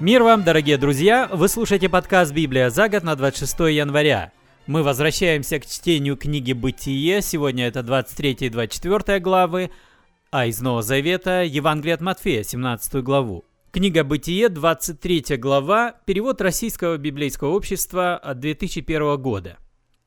Мир вам, дорогие друзья! Вы слушаете подкаст «Библия за год» на 26 января. Мы возвращаемся к чтению книги «Бытие». Сегодня это 23 и 24 главы, а из Нового Завета Евангелие от Матфея, 17 главу. Книга «Бытие», 23 глава, перевод Российского библейского общества от 2001 года.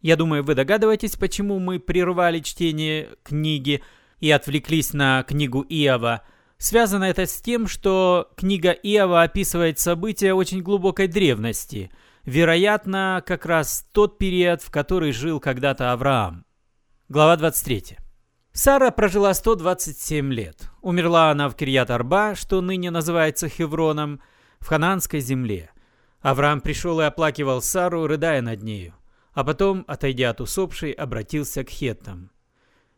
Я думаю, вы догадываетесь, почему мы прервали чтение книги и отвлеклись на книгу Иова – Связано это с тем, что книга Иова описывает события очень глубокой древности, вероятно, как раз тот период, в который жил когда-то Авраам. Глава 23. Сара прожила 127 лет. Умерла она в Кирьят-Арба, что ныне называется Хевроном, в хананской земле. Авраам пришел и оплакивал Сару, рыдая над нею, а потом, отойдя от усопшей, обратился к хеттам.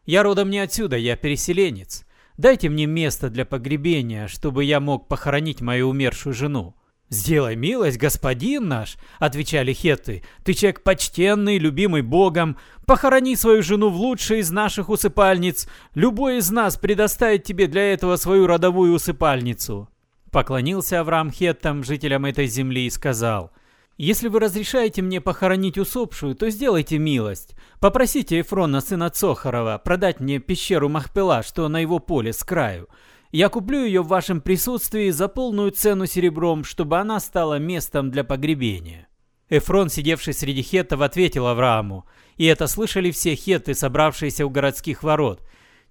«Я родом не отсюда, я переселенец». Дайте мне место для погребения, чтобы я мог похоронить мою умершую жену». «Сделай милость, господин наш», — отвечали хетты. «Ты человек почтенный, любимый Богом. Похорони свою жену в лучшей из наших усыпальниц. Любой из нас предоставит тебе для этого свою родовую усыпальницу». Поклонился Авраам хеттам, жителям этой земли, и сказал — если вы разрешаете мне похоронить усопшую, то сделайте милость. Попросите Эфрона, сына Цохарова, продать мне пещеру Махпела, что на его поле с краю. Я куплю ее в вашем присутствии за полную цену серебром, чтобы она стала местом для погребения». Эфрон, сидевший среди хеттов, ответил Аврааму, и это слышали все хетты, собравшиеся у городских ворот.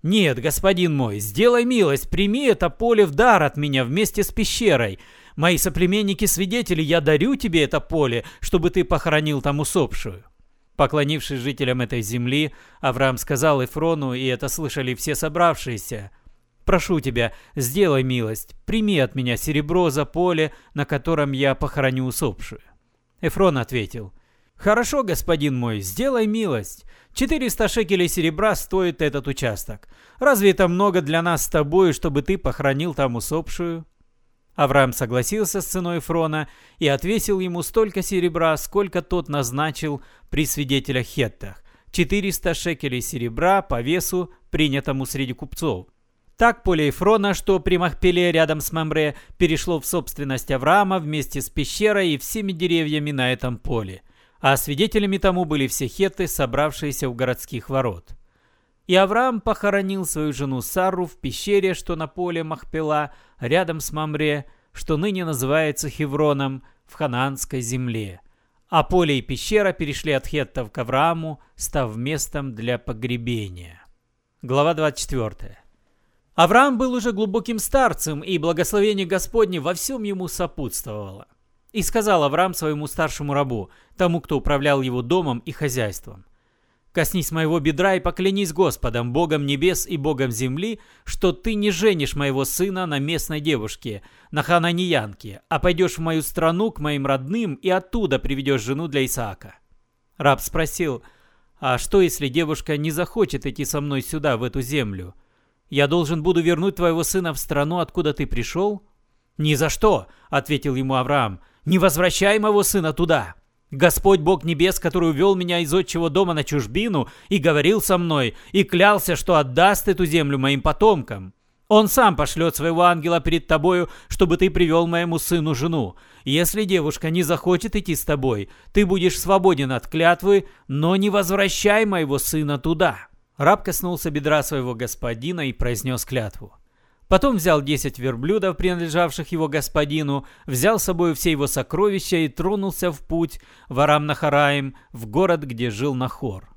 «Нет, господин мой, сделай милость, прими это поле в дар от меня вместе с пещерой. Мои соплеменники-свидетели, я дарю тебе это поле, чтобы ты похоронил там усопшую». Поклонившись жителям этой земли, Авраам сказал Эфрону, и это слышали все собравшиеся, «Прошу тебя, сделай милость, прими от меня серебро за поле, на котором я похороню усопшую». Эфрон ответил, «Хорошо, господин мой, сделай милость. 400 шекелей серебра стоит этот участок. Разве это много для нас с тобой, чтобы ты похоронил там усопшую?» Авраам согласился с ценой Фрона и отвесил ему столько серебра, сколько тот назначил при свидетелях Хеттах. 400 шекелей серебра по весу, принятому среди купцов. Так поле Эфрона, что при Махпеле рядом с Мамре, перешло в собственность Авраама вместе с пещерой и всеми деревьями на этом поле. А свидетелями тому были все хетты, собравшиеся у городских ворот. И Авраам похоронил свою жену Сару в пещере, что на поле Махпела, рядом с Мамре, что ныне называется Хевроном, в ханаанской земле. А поле и пещера перешли от хеттов к Аврааму, став местом для погребения. Глава 24. Авраам был уже глубоким старцем, и благословение Господне во всем ему сопутствовало. И сказал Авраам своему старшему рабу, тому, кто управлял его домом и хозяйством, Коснись моего бедра и поклянись Господом, Богом небес и Богом земли, что ты не женишь моего сына на местной девушке, на хананиянке, а пойдешь в мою страну к моим родным и оттуда приведешь жену для Исаака». Раб спросил, «А что, если девушка не захочет идти со мной сюда, в эту землю? Я должен буду вернуть твоего сына в страну, откуда ты пришел?» «Ни за что!» — ответил ему Авраам. «Не возвращай моего сына туда!» Господь Бог Небес, который увел меня из отчего дома на чужбину и говорил со мной, и клялся, что отдаст эту землю моим потомкам. Он сам пошлет своего ангела перед тобою, чтобы ты привел моему сыну жену. Если девушка не захочет идти с тобой, ты будешь свободен от клятвы, но не возвращай моего сына туда». Раб коснулся бедра своего господина и произнес клятву. Потом взял десять верблюдов, принадлежавших его господину, взял с собой все его сокровища и тронулся в путь в Арам-Нахараим, в город, где жил Нахор.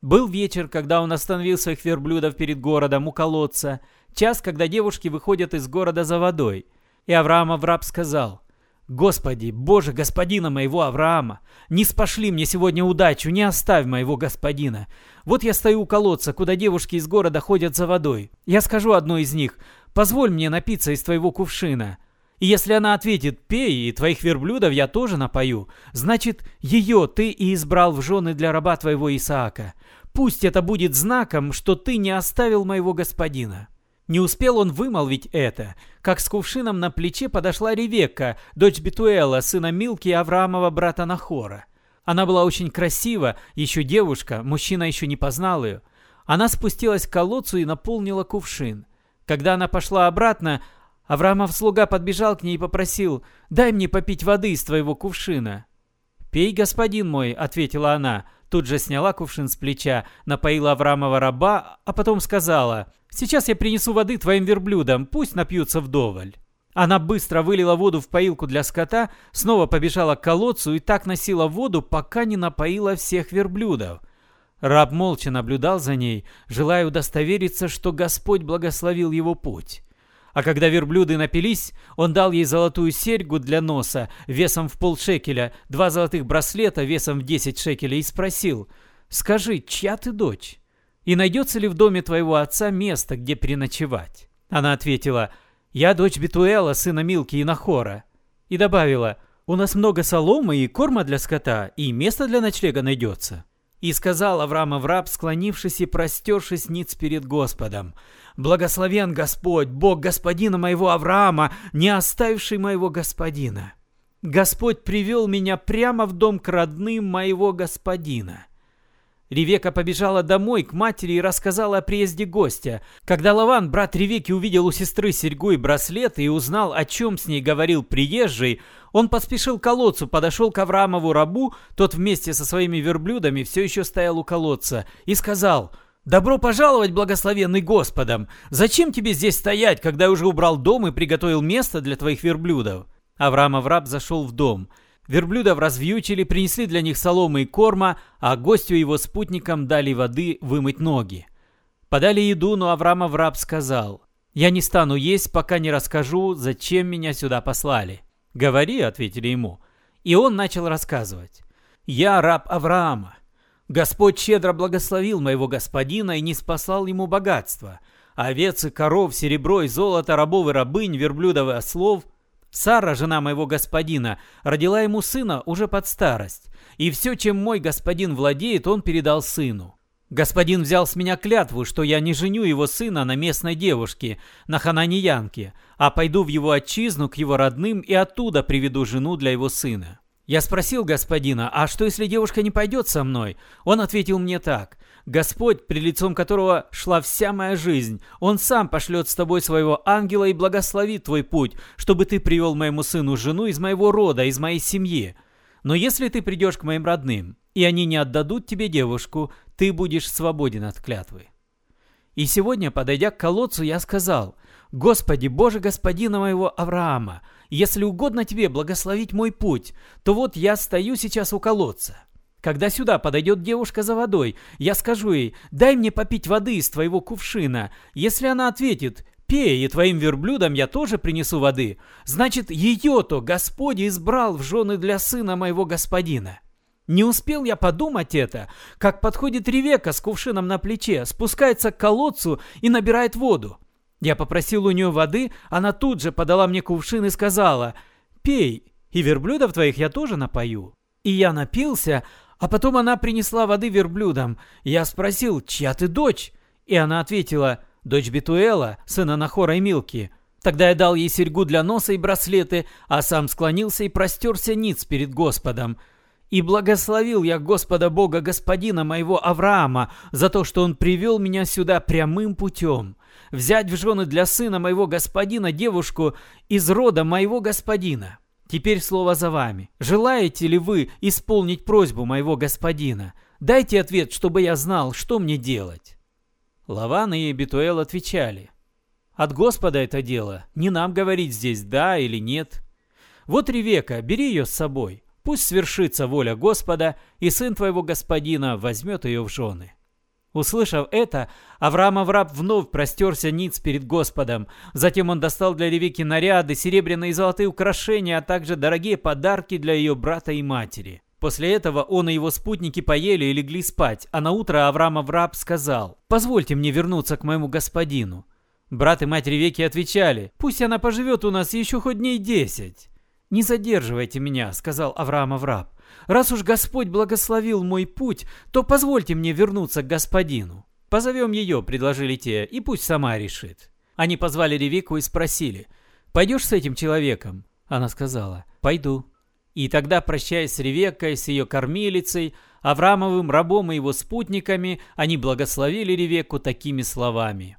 Был вечер, когда он остановил своих верблюдов перед городом у колодца, час, когда девушки выходят из города за водой. И Авраам раб сказал, «Господи, Боже, господина моего Авраама, не спошли мне сегодня удачу, не оставь моего господина. Вот я стою у колодца, куда девушки из города ходят за водой. Я скажу одной из них, Позволь мне напиться из твоего кувшина. И если она ответит «пей, и твоих верблюдов я тоже напою», значит, ее ты и избрал в жены для раба твоего Исаака. Пусть это будет знаком, что ты не оставил моего господина». Не успел он вымолвить это, как с кувшином на плече подошла Ревекка, дочь Бетуэла, сына Милки и Авраамова брата Нахора. Она была очень красива, еще девушка, мужчина еще не познал ее. Она спустилась к колодцу и наполнила кувшин. Когда она пошла обратно, Авраамов слуга подбежал к ней и попросил, «Дай мне попить воды из твоего кувшина». «Пей, господин мой», — ответила она. Тут же сняла кувшин с плеча, напоила Авраамова раба, а потом сказала, «Сейчас я принесу воды твоим верблюдам, пусть напьются вдоволь». Она быстро вылила воду в поилку для скота, снова побежала к колодцу и так носила воду, пока не напоила всех верблюдов. Раб молча наблюдал за ней, желая удостовериться, что Господь благословил его путь. А когда верблюды напились, он дал ей золотую серьгу для носа весом в полшекеля, два золотых браслета весом в десять шекелей и спросил, «Скажи, чья ты дочь? И найдется ли в доме твоего отца место, где переночевать?» Она ответила, «Я дочь Бетуэла, сына Милки и Нахора». И добавила, «У нас много соломы и корма для скота, и место для ночлега найдется». И сказал Авраамов раб, склонившись и простершись ниц перед Господом, «Благословен Господь, Бог господина моего Авраама, не оставивший моего господина. Господь привел меня прямо в дом к родным моего господина». Ревека побежала домой к матери и рассказала о приезде гостя. Когда Лаван, брат Ревеки, увидел у сестры серьгу и браслет и узнал, о чем с ней говорил приезжий, он поспешил к колодцу, подошел к Авраамову рабу, тот вместе со своими верблюдами все еще стоял у колодца, и сказал «Добро пожаловать, благословенный Господом! Зачем тебе здесь стоять, когда я уже убрал дом и приготовил место для твоих верблюдов?» Авраамов раб зашел в дом. Верблюдов развьючили, принесли для них соломы и корма, а гостю и его спутникам дали воды вымыть ноги. Подали еду, но Авраамов раб сказал, «Я не стану есть, пока не расскажу, зачем меня сюда послали». «Говори», — ответили ему. И он начал рассказывать. «Я раб Авраама. Господь щедро благословил моего господина и не спасал ему богатства. Овец и коров, серебро и золото, рабов и рабынь, верблюдов и ослов. Сара, жена моего господина, родила ему сына уже под старость. И все, чем мой господин владеет, он передал сыну. Господин взял с меня клятву, что я не женю его сына на местной девушке, на хананиянке, а пойду в его отчизну к его родным и оттуда приведу жену для его сына. Я спросил господина, а что если девушка не пойдет со мной? Он ответил мне так. Господь, при лицом которого шла вся моя жизнь, Он сам пошлет с тобой своего ангела и благословит твой путь, чтобы ты привел моему сыну жену из моего рода, из моей семьи. Но если ты придешь к моим родным, и они не отдадут тебе девушку, ты будешь свободен от клятвы. И сегодня, подойдя к колодцу, я сказал, «Господи, Боже господина моего Авраама, если угодно тебе благословить мой путь, то вот я стою сейчас у колодца. Когда сюда подойдет девушка за водой, я скажу ей, дай мне попить воды из твоего кувшина. Если она ответит, пей, и твоим верблюдам я тоже принесу воды, значит, ее-то Господь избрал в жены для сына моего господина. Не успел я подумать это, как подходит Ревека с кувшином на плече, спускается к колодцу и набирает воду. Я попросил у нее воды, она тут же подала мне кувшин и сказала, «Пей, и верблюдов твоих я тоже напою». И я напился, а потом она принесла воды верблюдам. Я спросил, чья ты дочь? И она ответила, дочь Бетуэла, сына Нахора и Милки. Тогда я дал ей серьгу для носа и браслеты, а сам склонился и простерся ниц перед Господом. И благословил я Господа Бога Господина моего Авраама за то, что он привел меня сюда прямым путем. Взять в жены для сына моего господина девушку из рода моего господина. Теперь слово за вами. Желаете ли вы исполнить просьбу моего господина? Дайте ответ, чтобы я знал, что мне делать. Лаван и Бетуэл отвечали. От Господа это дело. Не нам говорить здесь да или нет. Вот Ревека, бери ее с собой. Пусть свершится воля Господа, и сын твоего господина возьмет ее в жены». Услышав это, Авраамов раб вновь простерся ниц перед Господом. Затем он достал для Ревики наряды, серебряные и золотые украшения, а также дорогие подарки для ее брата и матери. После этого он и его спутники поели и легли спать, а на утро Авраамов раб сказал, «Позвольте мне вернуться к моему господину». Брат и мать Ревеки отвечали, «Пусть она поживет у нас еще хоть дней десять». «Не задерживайте меня», — сказал Авраамов раб. «Раз уж Господь благословил мой путь, то позвольте мне вернуться к господину». «Позовем ее», — предложили те, — «и пусть сама решит». Они позвали Ревику и спросили, «Пойдешь с этим человеком?» Она сказала, «Пойду». И тогда, прощаясь с Ревеккой, с ее кормилицей, Авраамовым рабом и его спутниками, они благословили Ревеку такими словами.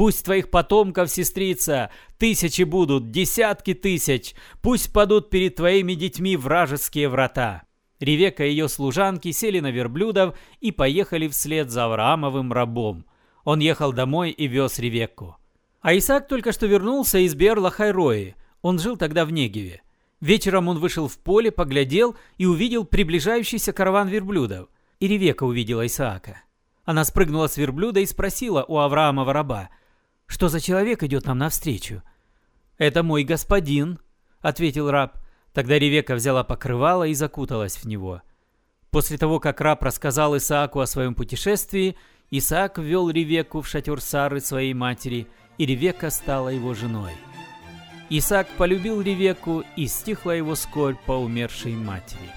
Пусть твоих потомков, сестрица, тысячи будут, десятки тысяч. Пусть падут перед твоими детьми вражеские врата». Ревека и ее служанки сели на верблюдов и поехали вслед за Авраамовым рабом. Он ехал домой и вез Ревекку. А Исаак только что вернулся из Берла-Хайрои. Он жил тогда в Негеве. Вечером он вышел в поле, поглядел и увидел приближающийся караван верблюдов. И Ревека увидела Исаака. Она спрыгнула с верблюда и спросила у Авраамова раба, «Что за человек идет нам навстречу?» «Это мой господин», — ответил раб. Тогда Ревека взяла покрывало и закуталась в него. После того, как раб рассказал Исааку о своем путешествии, Исаак ввел Ревеку в шатер Сары своей матери, и Ревека стала его женой. Исаак полюбил Ревеку, и стихла его скорбь по умершей матери.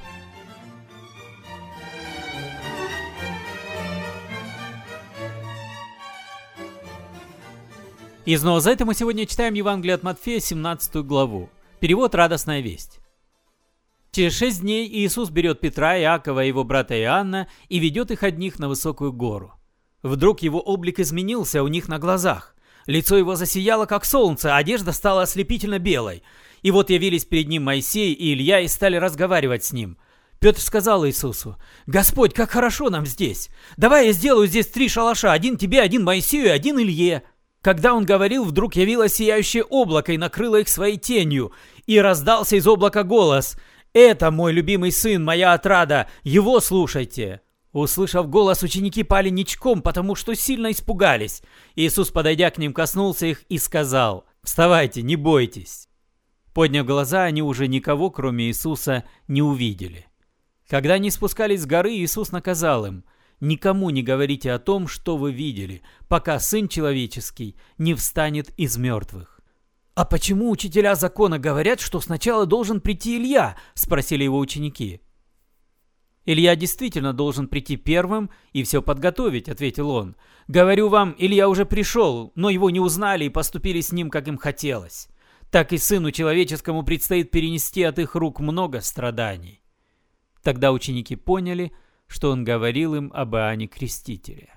И снова за это мы сегодня читаем Евангелие от Матфея, 17 главу. Перевод «Радостная весть». Через шесть дней Иисус берет Петра, Иакова и его брата Иоанна и ведет их одних на высокую гору. Вдруг его облик изменился у них на глазах. Лицо его засияло, как солнце, а одежда стала ослепительно белой. И вот явились перед ним Моисей и Илья и стали разговаривать с ним. Петр сказал Иисусу, «Господь, как хорошо нам здесь! Давай я сделаю здесь три шалаша, один тебе, один Моисею и один Илье». Когда он говорил, вдруг явилось сияющее облако и накрыло их своей тенью, и раздался из облака голос «Это мой любимый сын, моя отрада, его слушайте!» Услышав голос, ученики пали ничком, потому что сильно испугались. Иисус, подойдя к ним, коснулся их и сказал, «Вставайте, не бойтесь». Подняв глаза, они уже никого, кроме Иисуса, не увидели. Когда они спускались с горы, Иисус наказал им, «Никому не говорите о том, что вы видели, пока Сын Человеческий не встанет из мертвых». «А почему учителя закона говорят, что сначала должен прийти Илья?» – спросили его ученики. «Илья действительно должен прийти первым и все подготовить», — ответил он. «Говорю вам, Илья уже пришел, но его не узнали и поступили с ним, как им хотелось. Так и сыну человеческому предстоит перенести от их рук много страданий». Тогда ученики поняли, что он говорил им об Иоанне Крестителе.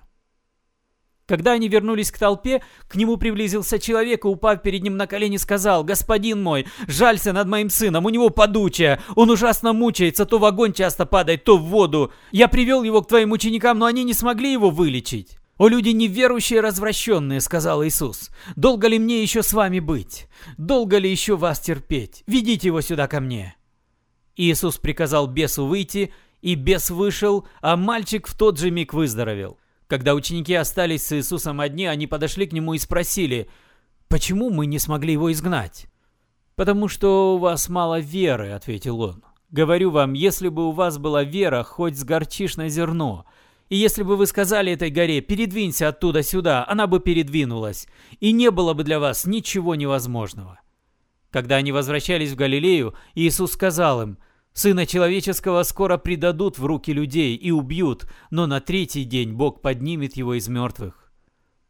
Когда они вернулись к толпе, к нему приблизился человек и, упав перед ним на колени, сказал, «Господин мой, жалься над моим сыном, у него подучая, он ужасно мучается, то в огонь часто падает, то в воду. Я привел его к твоим ученикам, но они не смогли его вылечить». «О люди неверующие развращенные», — сказал Иисус, — «долго ли мне еще с вами быть? Долго ли еще вас терпеть? Ведите его сюда ко мне». Иисус приказал бесу выйти, и бес вышел, а мальчик в тот же миг выздоровел. Когда ученики остались с Иисусом одни, они подошли к нему и спросили, «Почему мы не смогли его изгнать?» «Потому что у вас мало веры», — ответил он. «Говорю вам, если бы у вас была вера, хоть с горчишное зерно, и если бы вы сказали этой горе, передвинься оттуда сюда, она бы передвинулась, и не было бы для вас ничего невозможного». Когда они возвращались в Галилею, Иисус сказал им, Сына человеческого скоро предадут в руки людей и убьют, но на третий день Бог поднимет его из мертвых.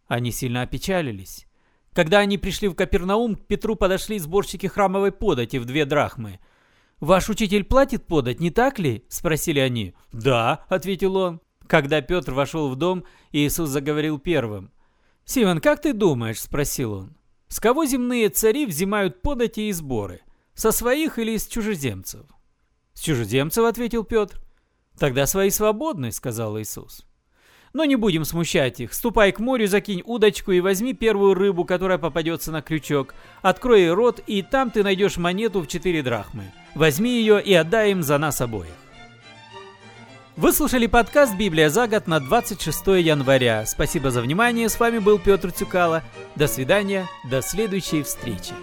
Они сильно опечалились. Когда они пришли в Капернаум, к Петру подошли сборщики храмовой подати в две драхмы. «Ваш учитель платит подать, не так ли?» – спросили они. «Да», – ответил он. Когда Петр вошел в дом, Иисус заговорил первым. «Симон, как ты думаешь?» – спросил он. «С кого земные цари взимают подати и сборы? Со своих или из чужеземцев?» «С чужеземцев», — ответил Петр. «Тогда свои свободны», — сказал Иисус. «Но не будем смущать их. Ступай к морю, закинь удочку и возьми первую рыбу, которая попадется на крючок. Открой рот, и там ты найдешь монету в четыре драхмы. Возьми ее и отдай им за нас обоих». Вы слушали подкаст «Библия за год» на 26 января. Спасибо за внимание. С вами был Петр Цюкало. До свидания. До следующей встречи.